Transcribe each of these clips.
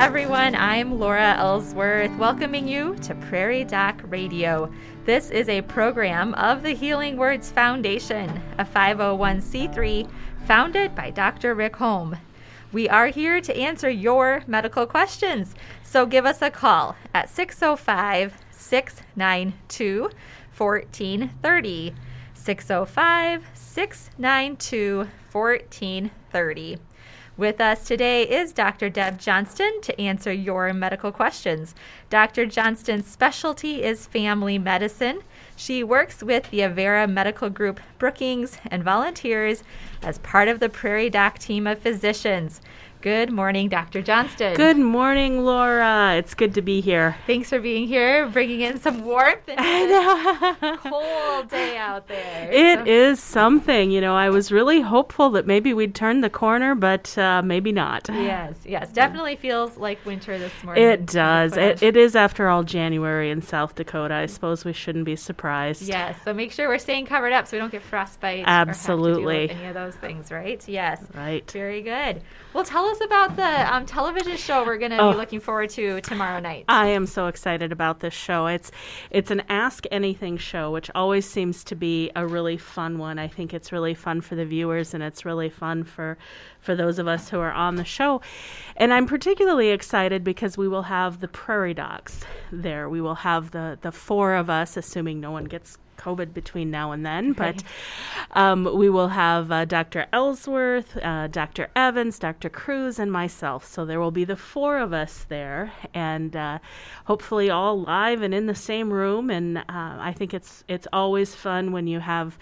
everyone. I'm Laura Ellsworth, welcoming you to Prairie Doc Radio. This is a program of the Healing Words Foundation, a 501c3 founded by Dr. Rick Holm. We are here to answer your medical questions, so give us a call at 605 692 1430. 605 692 1430. With us today is Dr. Deb Johnston to answer your medical questions. Dr. Johnston's specialty is family medicine. She works with the Avera Medical Group Brookings and volunteers as part of the Prairie Doc team of physicians. Good morning, Dr. Johnston. Good morning, Laura. It's good to be here. Thanks for being here, bringing in some warmth. I know. cold day out there. It so. is something. You know, I was really hopeful that maybe we'd turn the corner, but uh, maybe not. Yes, yes. Definitely feels like winter this morning. It does. It, it is, after all, January in South Dakota. I suppose we shouldn't be surprised. Yes. So make sure we're staying covered up so we don't get frostbite. Absolutely. any of those things, right? Yes. Right. Very good. Well, tell us about the um, television show we're going to oh, be looking forward to tomorrow night. I am so excited about this show. It's it's an Ask Anything show, which always seems to be a really fun one. I think it's really fun for the viewers, and it's really fun for for those of us who are on the show. And I'm particularly excited because we will have the Prairie Docs there. We will have the the four of us, assuming no one gets COVID between now and then, but um, we will have uh, Dr. Ellsworth, uh, Dr. Evans, Dr. Kruse, and myself. So there will be the four of us there, and uh, hopefully all live and in the same room. And uh, I think it's it's always fun when you have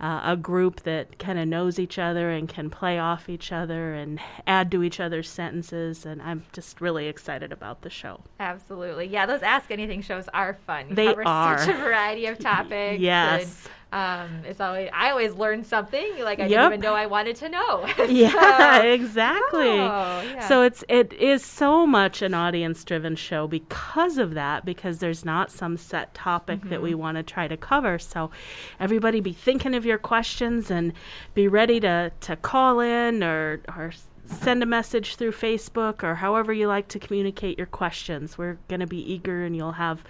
uh, a group that kind of knows each other and can play off each other and add to each other's sentences. And I'm just really excited about the show. Absolutely. Yeah, those Ask Anything shows are fun. You they cover are. Such a variety of topics. yes. Um, it's always I always learn something like I yep. didn't even know I wanted to know. yeah, exactly. Oh, yeah. So it's it is so much an audience driven show because of that because there's not some set topic mm-hmm. that we mm-hmm. want to try to cover. So everybody be thinking of your questions and be ready to to call in or or send a message through Facebook or however you like to communicate your questions. We're going to be eager and you'll have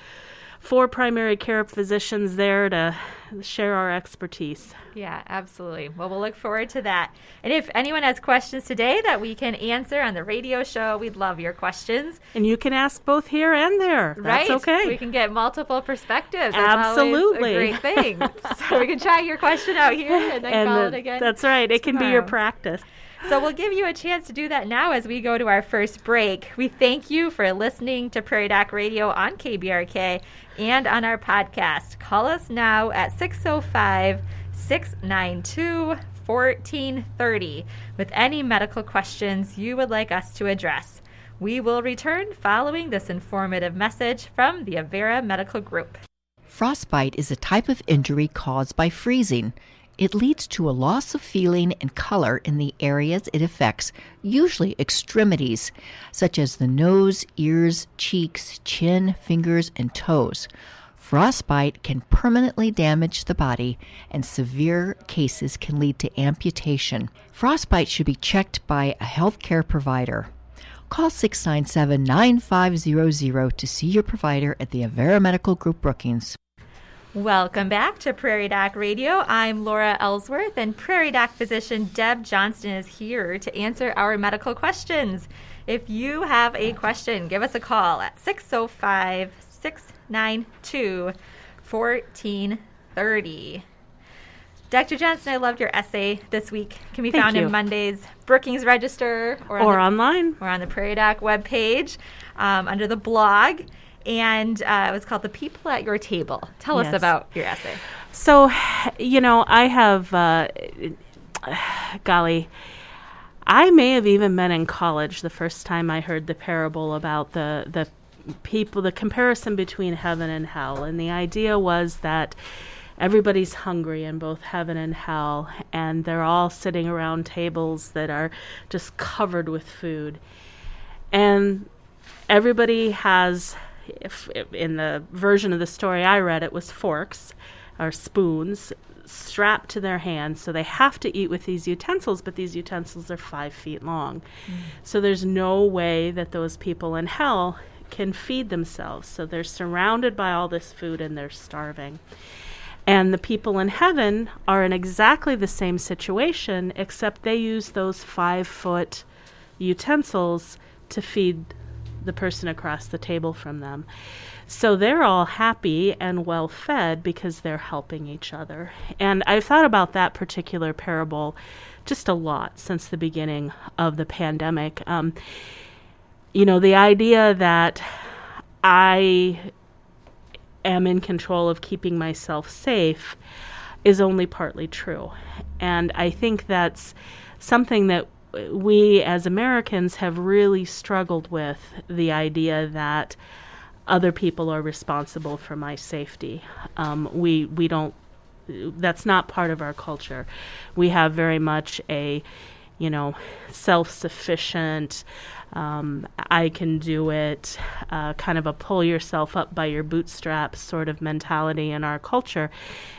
four primary care physicians there to share our expertise. Yeah, absolutely. Well, we'll look forward to that. And if anyone has questions today that we can answer on the radio show, we'd love your questions. And you can ask both here and there. That's right? okay. We can get multiple perspectives. That's Absolutely. great thing. so we can try your question out here and then and call the, it again. That's right. It tomorrow. can be your practice. So we'll give you a chance to do that now as we go to our first break. We thank you for listening to Prairie Doc Radio on KBRK and on our podcast. Call us now at 605 692 1430 with any medical questions you would like us to address. We will return following this informative message from the Avera Medical Group. Frostbite is a type of injury caused by freezing. It leads to a loss of feeling and color in the areas it affects, usually extremities, such as the nose, ears, cheeks, chin, fingers, and toes. Frostbite can permanently damage the body, and severe cases can lead to amputation. Frostbite should be checked by a healthcare provider. Call 697 9500 to see your provider at the Avera Medical Group Brookings. Welcome back to Prairie Doc Radio. I'm Laura Ellsworth, and Prairie Doc physician Deb Johnston is here to answer our medical questions. If you have a question, give us a call at 605 692 1430. Dr. Johnston, I loved your essay this week. Can be Thank found you. in Monday's Brookings Register or, or on the, online or on the Prairie Doc webpage um, under the blog and uh, it was called The People at Your Table. Tell yes. us about your essay. So, you know, I have, uh, golly, I may have even been in college the first time I heard the parable about the, the people, the comparison between heaven and hell. And the idea was that everybody's hungry in both heaven and hell, and they're all sitting around tables that are just covered with food. And everybody has if, if in the version of the story I read, it was forks or spoons strapped to their hands, so they have to eat with these utensils, but these utensils are five feet long. Mm. So there's no way that those people in hell can feed themselves. So they're surrounded by all this food and they're starving. And the people in heaven are in exactly the same situation, except they use those five foot utensils to feed the person across the table from them. So they're all happy and well fed because they're helping each other. And I've thought about that particular parable just a lot since the beginning of the pandemic. Um, you know, the idea that I am in control of keeping myself safe is only partly true. And I think that's something that we as Americans have really struggled with the idea that other people are responsible for my safety. Um, we we don't. That's not part of our culture. We have very much a, you know, self-sufficient um, I can do it, uh, kind of a pull yourself up by your bootstraps sort of mentality in our culture.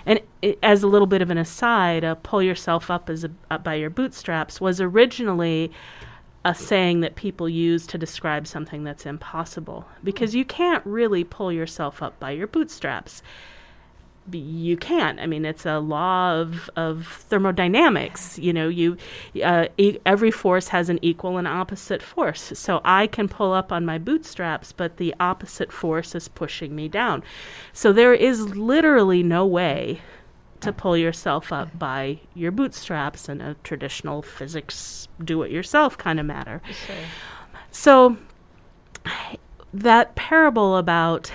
And it, as a little bit of an aside, a pull yourself up as a, up by your bootstraps was originally a saying that people use to describe something that's impossible because you can't really pull yourself up by your bootstraps you can't. I mean, it's a law of, of thermodynamics. You know, you uh, e- every force has an equal and opposite force. So I can pull up on my bootstraps, but the opposite force is pushing me down. So there is literally no way to pull yourself up by your bootstraps in a traditional physics do-it-yourself kind of matter. Sure. So that parable about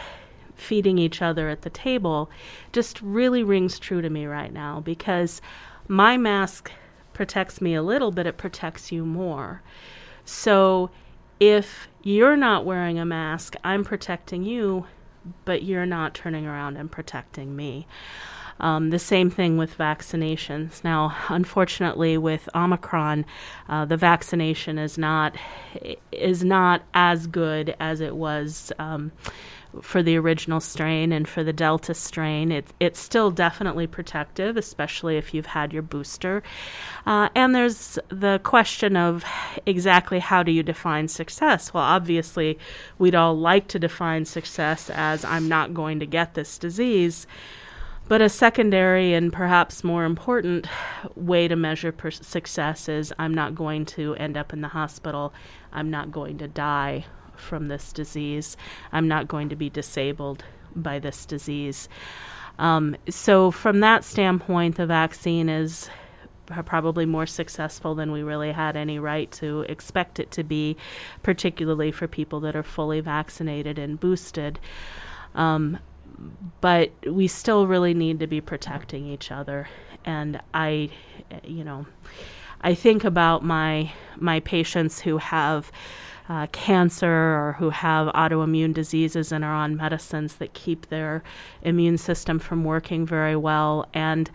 feeding each other at the table just really rings true to me right now because my mask protects me a little, but it protects you more. So if you're not wearing a mask, I'm protecting you, but you're not turning around and protecting me. Um, the same thing with vaccinations. Now, unfortunately, with Omicron, uh, the vaccination is not is not as good as it was um, for the original strain and for the Delta strain. It, it's still definitely protective, especially if you've had your booster. Uh, and there's the question of exactly how do you define success? Well, obviously, we'd all like to define success as I'm not going to get this disease. But a secondary and perhaps more important way to measure per- success is I'm not going to end up in the hospital. I'm not going to die from this disease. I'm not going to be disabled by this disease. Um, so, from that standpoint, the vaccine is probably more successful than we really had any right to expect it to be, particularly for people that are fully vaccinated and boosted. Um, but we still really need to be protecting each other. And I, you know, I think about my my patients who have uh, cancer or who have autoimmune diseases and are on medicines that keep their immune system from working very well. And,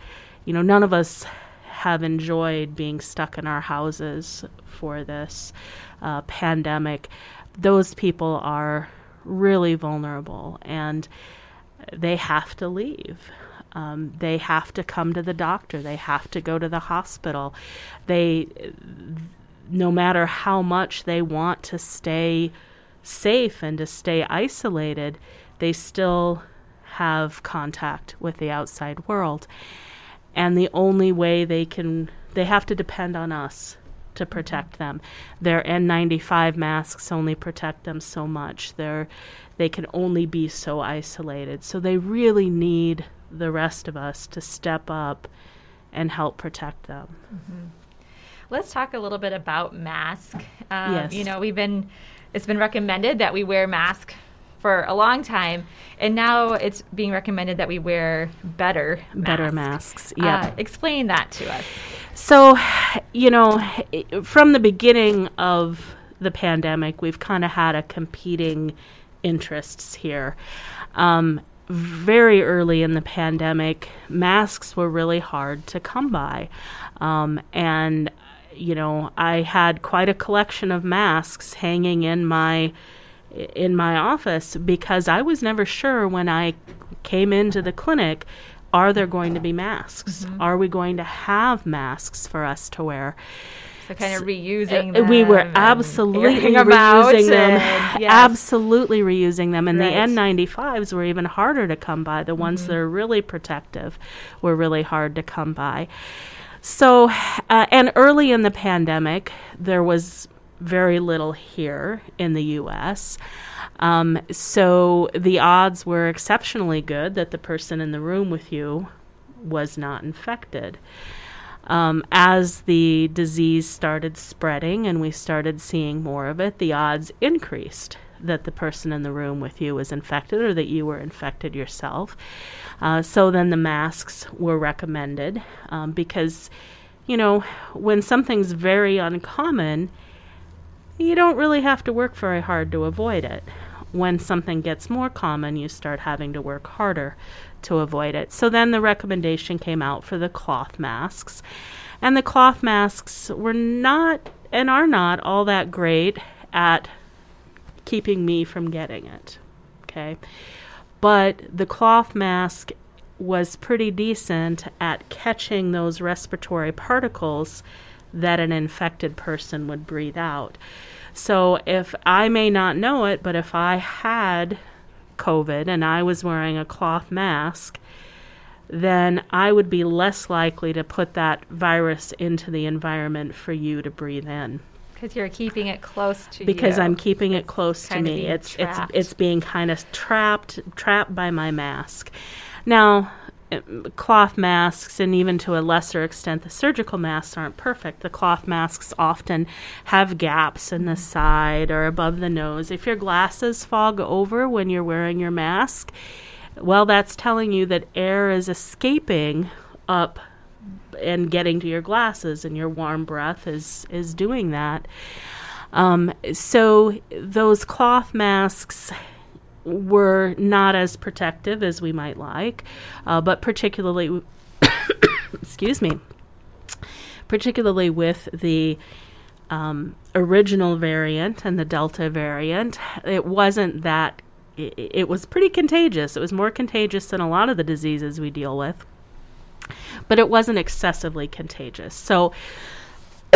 you know, none of us have enjoyed being stuck in our houses for this uh, pandemic. Those people are really vulnerable and they have to leave. Um, they have to come to the doctor. They have to go to the hospital. They no matter how much they want to stay safe and to stay isolated, they still have contact with the outside world. And the only way they can, they have to depend on us to protect them. Their N95 masks only protect them so much. They're, they can only be so isolated. So they really need the rest of us to step up and help protect them. Mm-hmm. Let's talk a little bit about mask. Um, yes. You know, we've been, it's been recommended that we wear mask for a long time, and now it's being recommended that we wear better better masks. Yeah, uh, explain that to us. So, you know, from the beginning of the pandemic, we've kind of had a competing interests here. Um, very early in the pandemic, masks were really hard to come by. Um, and you know, I had quite a collection of masks hanging in my in my office because I was never sure when I came into the clinic are there going to be masks? Mm-hmm. Are we going to have masks for us to wear? So kind of reusing them. We were absolutely reusing them. And, yes. Absolutely reusing them. And right. the N95s were even harder to come by. The ones mm-hmm. that are really protective were really hard to come by. So, uh, and early in the pandemic, there was very little here in the U.S. Um, so the odds were exceptionally good that the person in the room with you was not infected. Um, as the disease started spreading and we started seeing more of it, the odds increased that the person in the room with you was infected or that you were infected yourself. Uh, so then the masks were recommended um, because, you know, when something's very uncommon, you don't really have to work very hard to avoid it. When something gets more common, you start having to work harder to avoid it. So then the recommendation came out for the cloth masks. And the cloth masks were not and are not all that great at keeping me from getting it. Okay. But the cloth mask was pretty decent at catching those respiratory particles that an infected person would breathe out. So if I may not know it, but if I had COVID and I was wearing a cloth mask, then I would be less likely to put that virus into the environment for you to breathe in. Because you're keeping it close to you. because you. I'm keeping it close to me. It's trapped. it's it's being kind of trapped trapped by my mask. Now, um, cloth masks and even to a lesser extent the surgical masks aren't perfect the cloth masks often have gaps in the mm-hmm. side or above the nose if your glasses fog over when you're wearing your mask well that's telling you that air is escaping up and getting to your glasses and your warm breath is is doing that um, so those cloth masks were not as protective as we might like, uh, but particularly, excuse me, particularly with the um, original variant and the Delta variant, it wasn't that. It, it was pretty contagious. It was more contagious than a lot of the diseases we deal with, but it wasn't excessively contagious. So,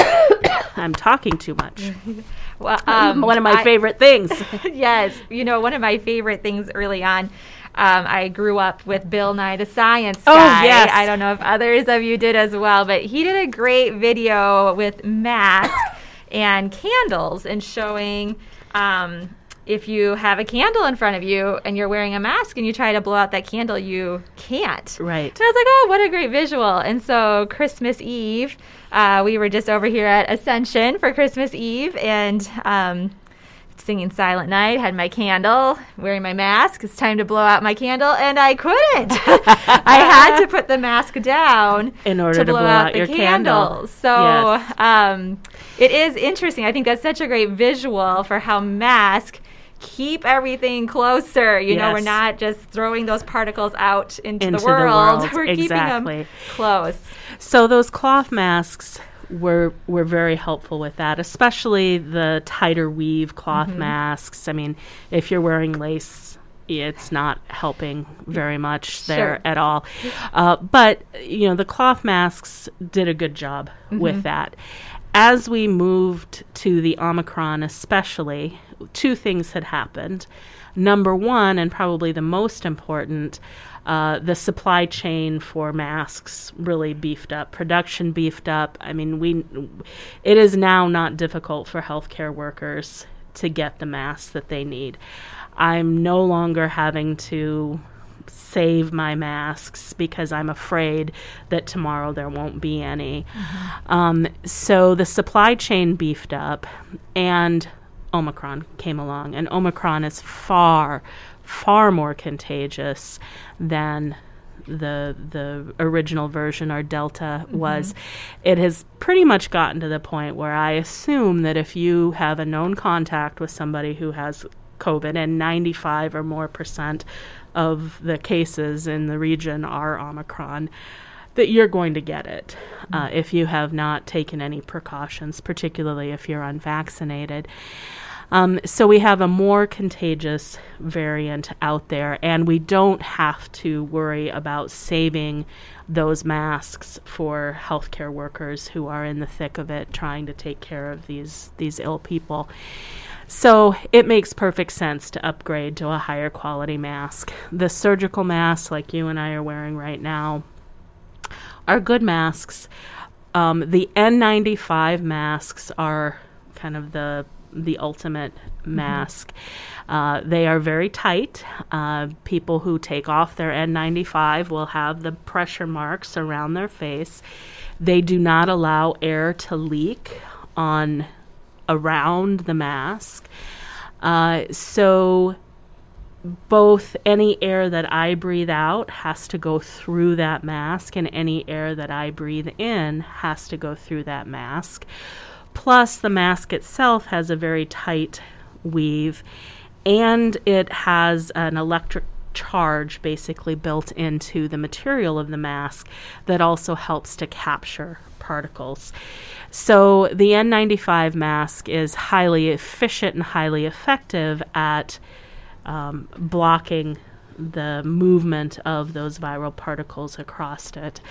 I'm talking too much. well, um, one of my I, favorite things. yes, you know, one of my favorite things early on. Um, I grew up with Bill Nye the Science oh, Guy. Oh, yes. I don't know if others of you did as well, but he did a great video with masks and candles and showing um, if you have a candle in front of you and you're wearing a mask and you try to blow out that candle, you can't. Right. And I was like, oh, what a great visual. And so Christmas Eve, uh, we were just over here at Ascension for Christmas Eve and um, singing Silent Night, had my candle, wearing my mask. It's time to blow out my candle, and I couldn't. I had to put the mask down in order to blow, to blow out, out, the your candles. Candle. So yes. um, it is interesting. I think that's such a great visual for how mask keep everything closer. You yes. know, we're not just throwing those particles out into, into the, world. the, world. We're exactly. keeping them close. So those cloth masks were were very helpful with that, especially the tighter weave cloth mm-hmm. masks. I mean, if you're wearing lace it's not helping very much there sure. at all. Uh, but you know, the cloth masks did a good job mm-hmm. with that. As we moved to the Omicron, especially, two things had happened. Number one, and probably the most important, uh, the supply chain for masks really beefed up, production beefed up. I mean, we it is now not difficult for healthcare workers to get the masks that they need. I'm no longer having to save my masks because I'm afraid that tomorrow there won't be any. Mm-hmm. Um, so the supply chain beefed up, and Omicron came along, and Omicron is far, far more contagious than the the original version or delta mm-hmm. was it has pretty much gotten to the point where i assume that if you have a known contact with somebody who has covid and 95 or more percent of the cases in the region are omicron that you're going to get it uh, mm-hmm. if you have not taken any precautions particularly if you're unvaccinated Um, so we have a more contagious variant out there, and we don't have to worry about saving those masks for healthcare workers who are in the thick of it trying to take care of these these ill people. So it makes perfect sense to upgrade to a higher quality mask. The surgical masks, like you and I are wearing right now, are good masks. Um, the N95 masks are kind of the the ultimate mm-hmm. mask. Uh, they are very tight. Uh, people who take off their N95 will have the pressure marks around their face. They do not allow air to leak on around the mask. Uh, so both any air that I breathe out has to go through that mask, and any air that I breathe in has to go through that mask. Plus, the mask itself has a very tight weave, and it has an electric charge basically built into the material of the mask that also helps to capture particles. So, the N95 mask is highly efficient and highly effective at um, blocking the movement of those viral particles across it.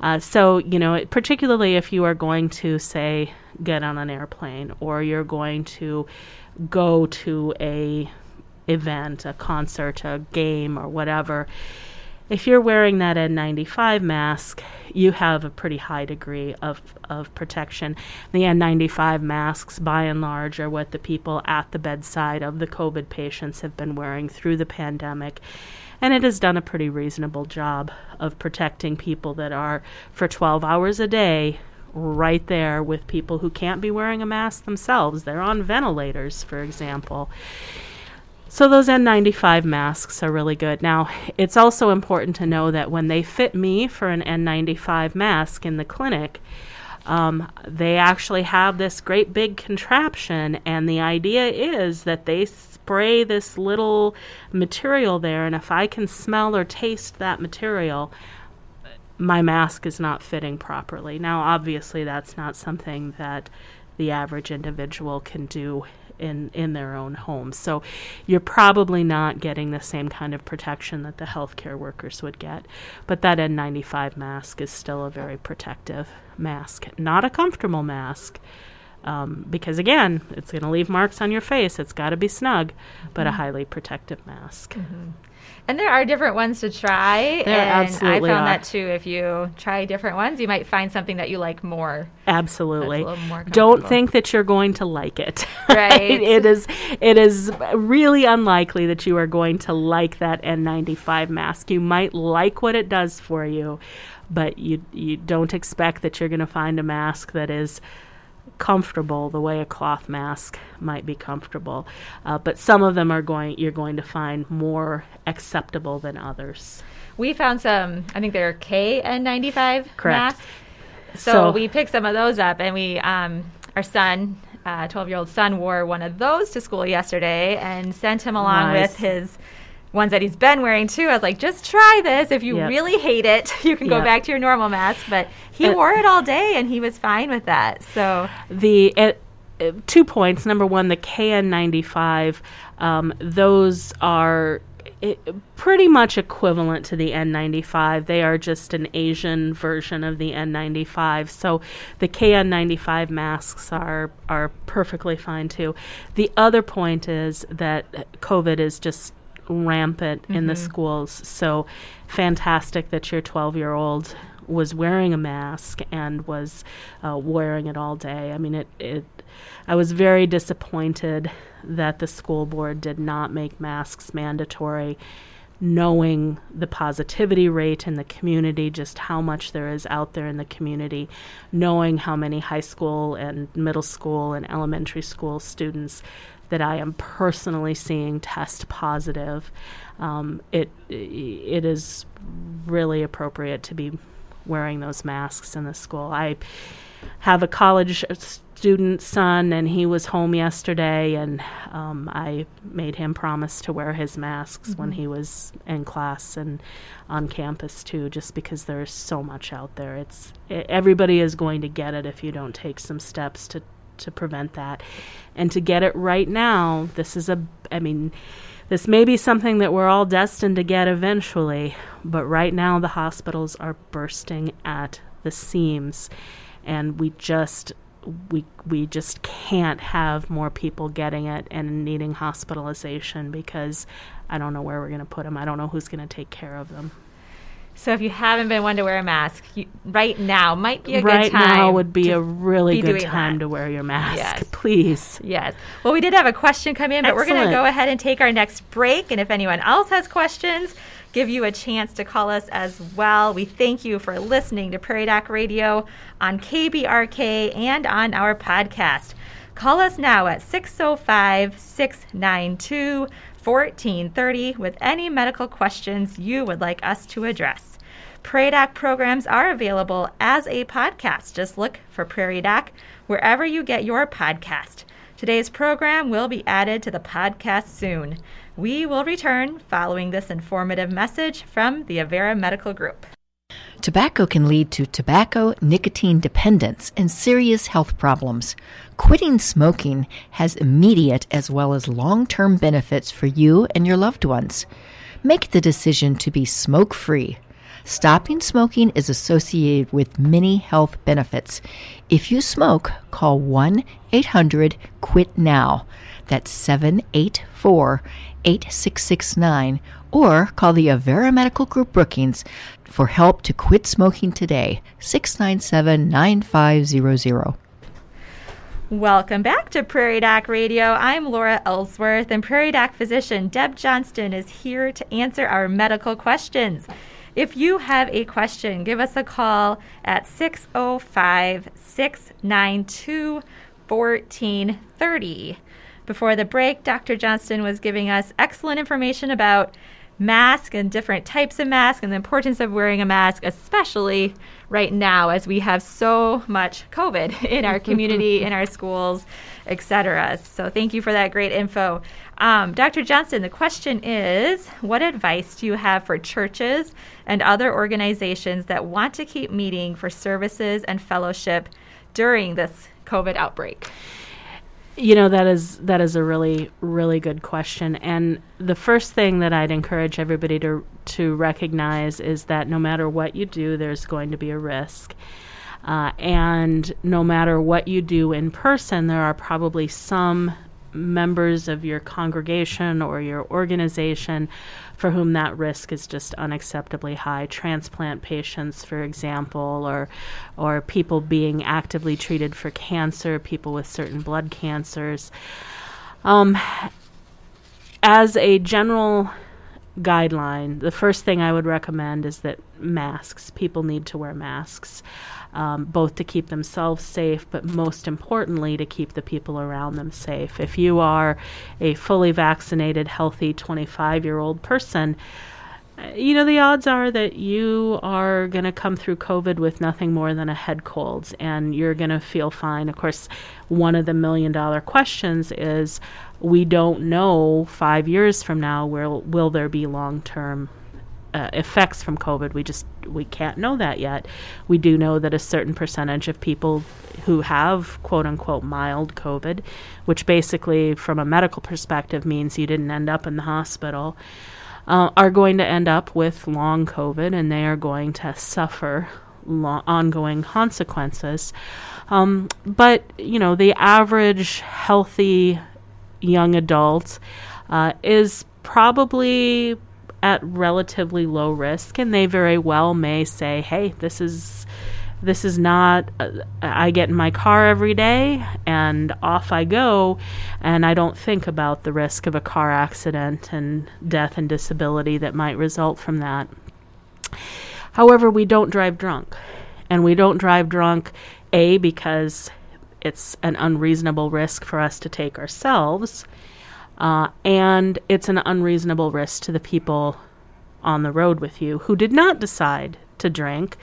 Uh, so, you know, particularly if you are going to, say, get on an airplane or you're going to go to a event, a concert, a game, or whatever, if you're wearing that N95 mask, you have a pretty high degree of, of protection. The N95 masks, by and large, are what the people at the bedside of the COVID patients have been wearing through the pandemic and it has done a pretty reasonable job of protecting people that are for 12 hours a day right there with people who can't be wearing a mask themselves. They're on ventilators, for example. So those N95 masks are really good. Now, it's also important to know that when they fit me for an N95 mask in the clinic, um, they actually have this great big contraption, and the idea is that they spray this little material there, and if I can smell or taste that material, my mask is not fitting properly. Now, obviously, that's not something that the average individual can do in in their own home. So you're probably not getting the same kind of protection that the healthcare workers would get. But that N95 mask is still a very protective mask, not a comfortable mask. Um, because again, it's going to leave marks on your face. It's got to be snug, but mm-hmm. a highly protective mask. Mm-hmm. And there are different ones to try. There and absolutely I found are. that too. If you try different ones, you might find something that you like more. Absolutely. More Don't think that you're going to like it. Right. it is it is really unlikely that you are going to like that N95 mask. You might like what it does for you, but you you don't expect that you're going to find a mask that is comfortable the way a cloth mask might be comfortable. Uh, but some of them are going you're going to find more acceptable than others. We found some. I think they're KN95 Correct. masks. So, so, we picked some of those up, and we um, our son. 12 uh, year old son wore one of those to school yesterday and sent him along nice. with his ones that he's been wearing too. I was like, just try this. If you yep. really hate it, you can yep. go back to your normal mask. But he uh, wore it all day and he was fine with that. So the uh, uh two points. Number one, the KN95. Um, those are it, pretty much equivalent to the N95. They are just an Asian version of the N95. So the KN95 masks are are perfectly fine too. The other point is that COVID is just rampant mm-hmm. in the mm-hmm. schools. So fantastic that your 12 year old was wearing a mask and was uh, wearing it all day. I mean, it, it. I was very disappointed that the school board did not make masks mandatory, knowing the positivity rate in the community, just how much there is out there in the community, knowing how many high school and middle school and elementary school students that I am personally seeing test positive, um, it it is really appropriate to be wearing those masks in the school. I have a college student son, and he was home yesterday, and um, I made him promise to wear his masks mm-hmm. when he was in class and on campus too, just because there's so much out there. It's it, everybody is going to get it if you don't take some steps to to prevent that. And to get it right now, this is a, I mean, this may be something that we're all destined to get eventually, but right now the hospitals are bursting at the seams, and we just we we just can't have more people getting it and needing hospitalization because I don't know where we're going to put them. I don't know who's going to take care of them. So if you haven't been one to wear a mask, you, right now might be a right good time. Right now would be a really be good time that. to wear your mask. Yes. Please. Yes. Well, we did have a question come in, but we're going to go ahead and take our next break. And if anyone else has questions, give you a chance to call us as well. We thank you for listening to Prairie Doc Radio on KBRK and on our podcast. Call us now at 605 692 1430 with any medical questions you would like us to address. Prairie Doc programs are available as a podcast. Just look for Prairie Doc wherever you get your podcast. Today's program will be added to the podcast soon. We will return following this informative message from the Avera Medical Group. Tobacco can lead to tobacco nicotine dependence and serious health problems. Quitting smoking has immediate as well as long term benefits for you and your loved ones. Make the decision to be smoke free. Stopping smoking is associated with many health benefits. If you smoke, call 1 800 QUIT NOW. That's 784 8669 or call the Avera Medical Group Brookings for help to quit smoking today. 697 9500. Welcome back to Prairie Doc Radio. I'm Laura Ellsworth, and Prairie Doc physician Deb Johnston is here to answer our medical questions. If you have a question, give us a call at 605 692 1430. Before the break, Dr. Johnston was giving us excellent information about mask and different types of mask and the importance of wearing a mask, especially right now as we have so much COVID in our community, in our schools, etc. So thank you for that great info. Um, Dr. Johnston, the question is what advice do you have for churches and other organizations that want to keep meeting for services and fellowship during this COVID outbreak? You know that is that is a really really good question, and the first thing that I'd encourage everybody to to recognize is that no matter what you do, there's going to be a risk, uh, and no matter what you do in person, there are probably some members of your congregation or your organization for whom that risk is just unacceptably high. Transplant patients for example or or people being actively treated for cancer people with certain blood cancers. Um, as a general guideline the first thing i would recommend is that masks people need to wear masks um, both to keep themselves safe, but most importantly, to keep the people around them safe. If you are a fully vaccinated, healthy 25 year old person, you know, the odds are that you are going to come through COVID with nothing more than a head cold and you're going to feel fine. Of course, one of the million dollar questions is we don't know five years from now will, will there be long term uh, effects from COVID. We just we can't know that yet. We do know that a certain percentage of people who have quote unquote mild COVID, which basically from a medical perspective means you didn't end up in the hospital, uh, are going to end up with long COVID and they are going to suffer ongoing consequences. Um, but you know the average healthy young adult uh, is probably at relatively low risk and they very well may say hey this is this is not uh, i get in my car every day and off i go and i don't think about the risk of a car accident and death and disability that might result from that. However we don't drive drunk and we don't drive drunk a because it's an unreasonable risk for us to take ourselves uh, and it's an unreasonable risk to the people on the road with you who did not decide to drink,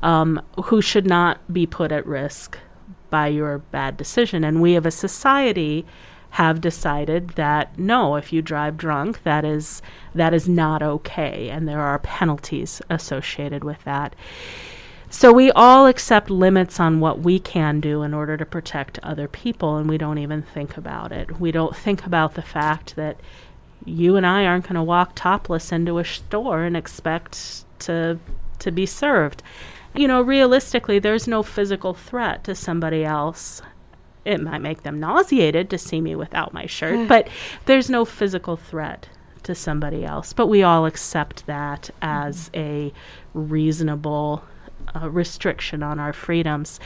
um, who should not be put at risk by your bad decision. And we, of a society, have decided that no, if you drive drunk, that is that is not okay, and there are penalties associated with that. So we all accept limits on what we can do in order to protect other people, and we don't even think about it. We don't think about the fact that you and I aren't going to walk topless into a store and expect to to be served. You know, realistically, there's no physical threat to somebody else. It might make them nauseated to see me without my shirt, but there's no physical threat to somebody else. But we all accept that as a reasonable uh, restriction on our freedoms.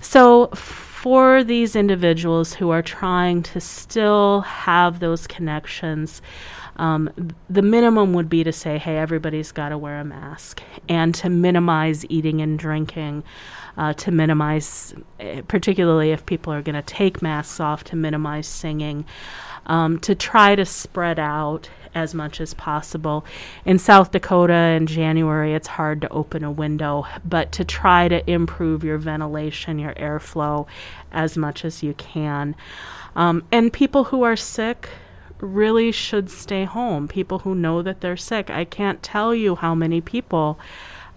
So, for these individuals who are trying to still have those connections, um, the minimum would be to say, hey, everybody's got to wear a mask, and to minimize eating and drinking. Uh, to minimize, uh, particularly if people are going to take masks off, to minimize singing, um, to try to spread out as much as possible. In South Dakota in January, it's hard to open a window, but to try to improve your ventilation, your airflow as much as you can. Um, and people who are sick, really should stay home. People who know that they're sick. I can't tell you how many people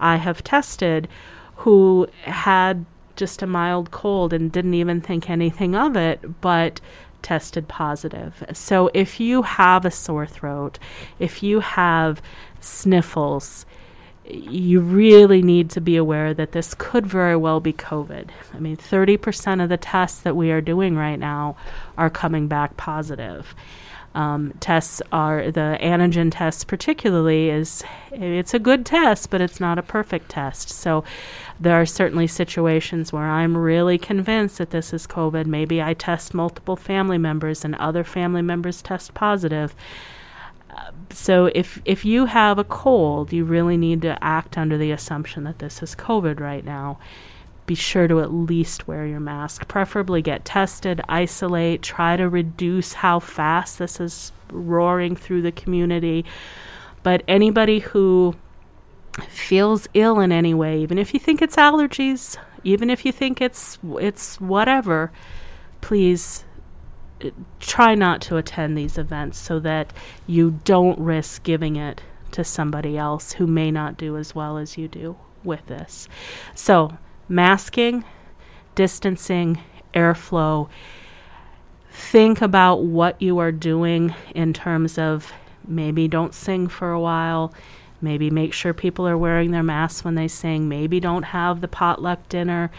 I have tested who had just a mild cold and didn't even think anything of it, but tested positive. So if you have a sore throat, if you have sniffles, you really need to be aware that this could very well be COVID. I mean, 30% of the tests that we are doing right now are coming back positive. Um, tests are the antigen test particularly is it's a good test but it's not a perfect test so there are certainly situations where i'm really convinced that this is covid maybe i test multiple family members and other family members test positive uh, so if if you have a cold you really need to act under the assumption that this is covid right now be sure to at least wear your mask. Preferably get tested, isolate, try to reduce how fast this is roaring through the community. But anybody who feels ill in any way, even if you think it's allergies, even if you think it's it's whatever, please uh, try not to attend these events so that you don't risk giving it to somebody else who may not do as well as you do with this. So, masking, distancing, airflow. Think about what you are doing in terms of maybe don't sing for a while. Maybe make sure people are wearing their masks when they sing. Maybe don't have the potluck dinner.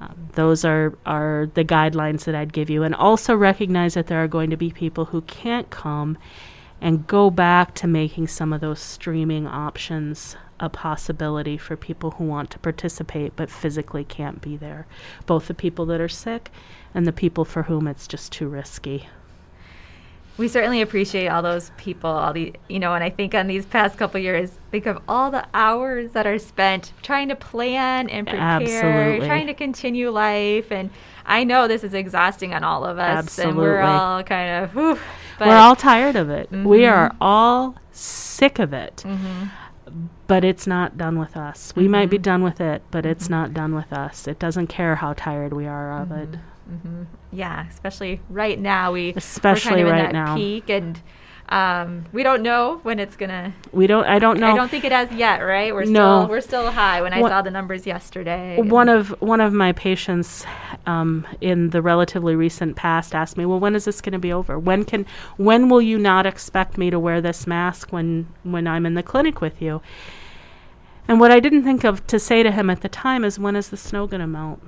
Uh, those are, are the guidelines that I'd give you. And also recognize that there are going to be people who can't come and go back to making some of those streaming options a possibility for people who want to participate but physically can't be there. Both the people that are sick and the people for whom it's just too risky. We certainly appreciate all those people, all the you know, and I think on these past couple years, think of all the hours that are spent trying to plan and prepare, Absolutely. trying to continue life, and I know this is exhausting on all of us, Absolutely. and we're all kind of, whew, We're all tired of it. Mm-hmm. We are all sick of it. Mhm. But it's not done with us. We might be Mm-hmm. done with it, but it's not done with us. It doesn't care how tired we are of it. Mm-hmm. yeah, especially right now we Especially we're kind of right in that now. peak, and um, we don't know when it's gonna. We don't I don't know I don't think it has yet, right? We're No. still we're still high. When I saw the numbers yesterday, one of one of my patients um, in the relatively recent past asked me, "Well, when is this going to be over? When can when will you not expect me to wear this mask when when I'm in the clinic with you?" And what I didn't think of to say to him at the time is, "When is the snow going to melt?"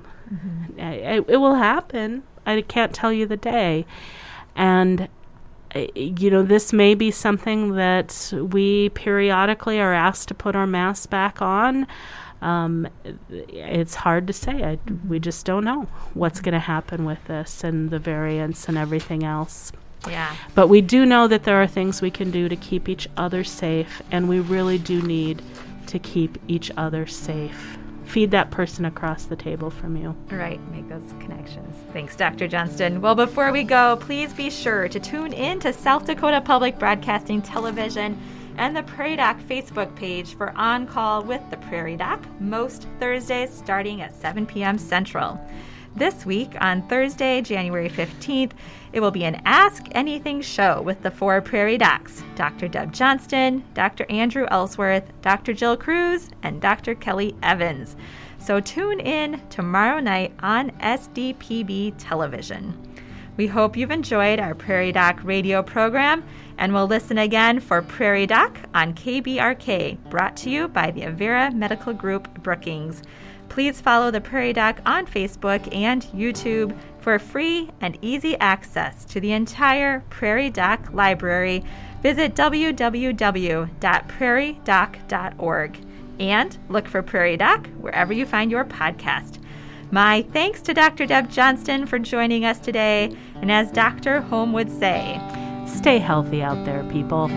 I, I, it will happen. I can't tell you the day, and uh, you know, this may be something that we periodically are asked to put our masks back on. Um, it's hard to say. I, we just don't know what's going to happen with this and the variants and everything else. yeah, But we do know that there are things we can do to keep each other safe, and we really do need to keep each other safe. Feed that person across the table from you. right. Make those connections. Thanks, Dr. Johnston. Well, before we go, please be sure to tune in to South Dakota Public Broadcasting Television and the Prairie Doc Facebook page for On Call with the Prairie Doc most Thursdays starting at 7 p.m. Central. This week, on Thursday, January 15th, it will be an Ask Anything show with the four Prairie Docs Dr. Deb Johnston, Dr. Andrew Ellsworth, Dr. Jill Kruse, and Dr. Kelly Evans. So tune in tomorrow night on SDPB television. We hope you've enjoyed our Prairie Doc radio program and we'll listen again for Prairie Doc on KBRK, brought to you by the Avera Medical Group Brookings. Please follow the Prairie Doc on Facebook and YouTube for free and easy access to the entire Prairie Doc library. Visit www.prairiedoc.org and look for Prairie Doc wherever you find your podcast. My thanks to Dr. Deb Johnston for joining us today. And as Dr. Holm would say, stay healthy out there, people.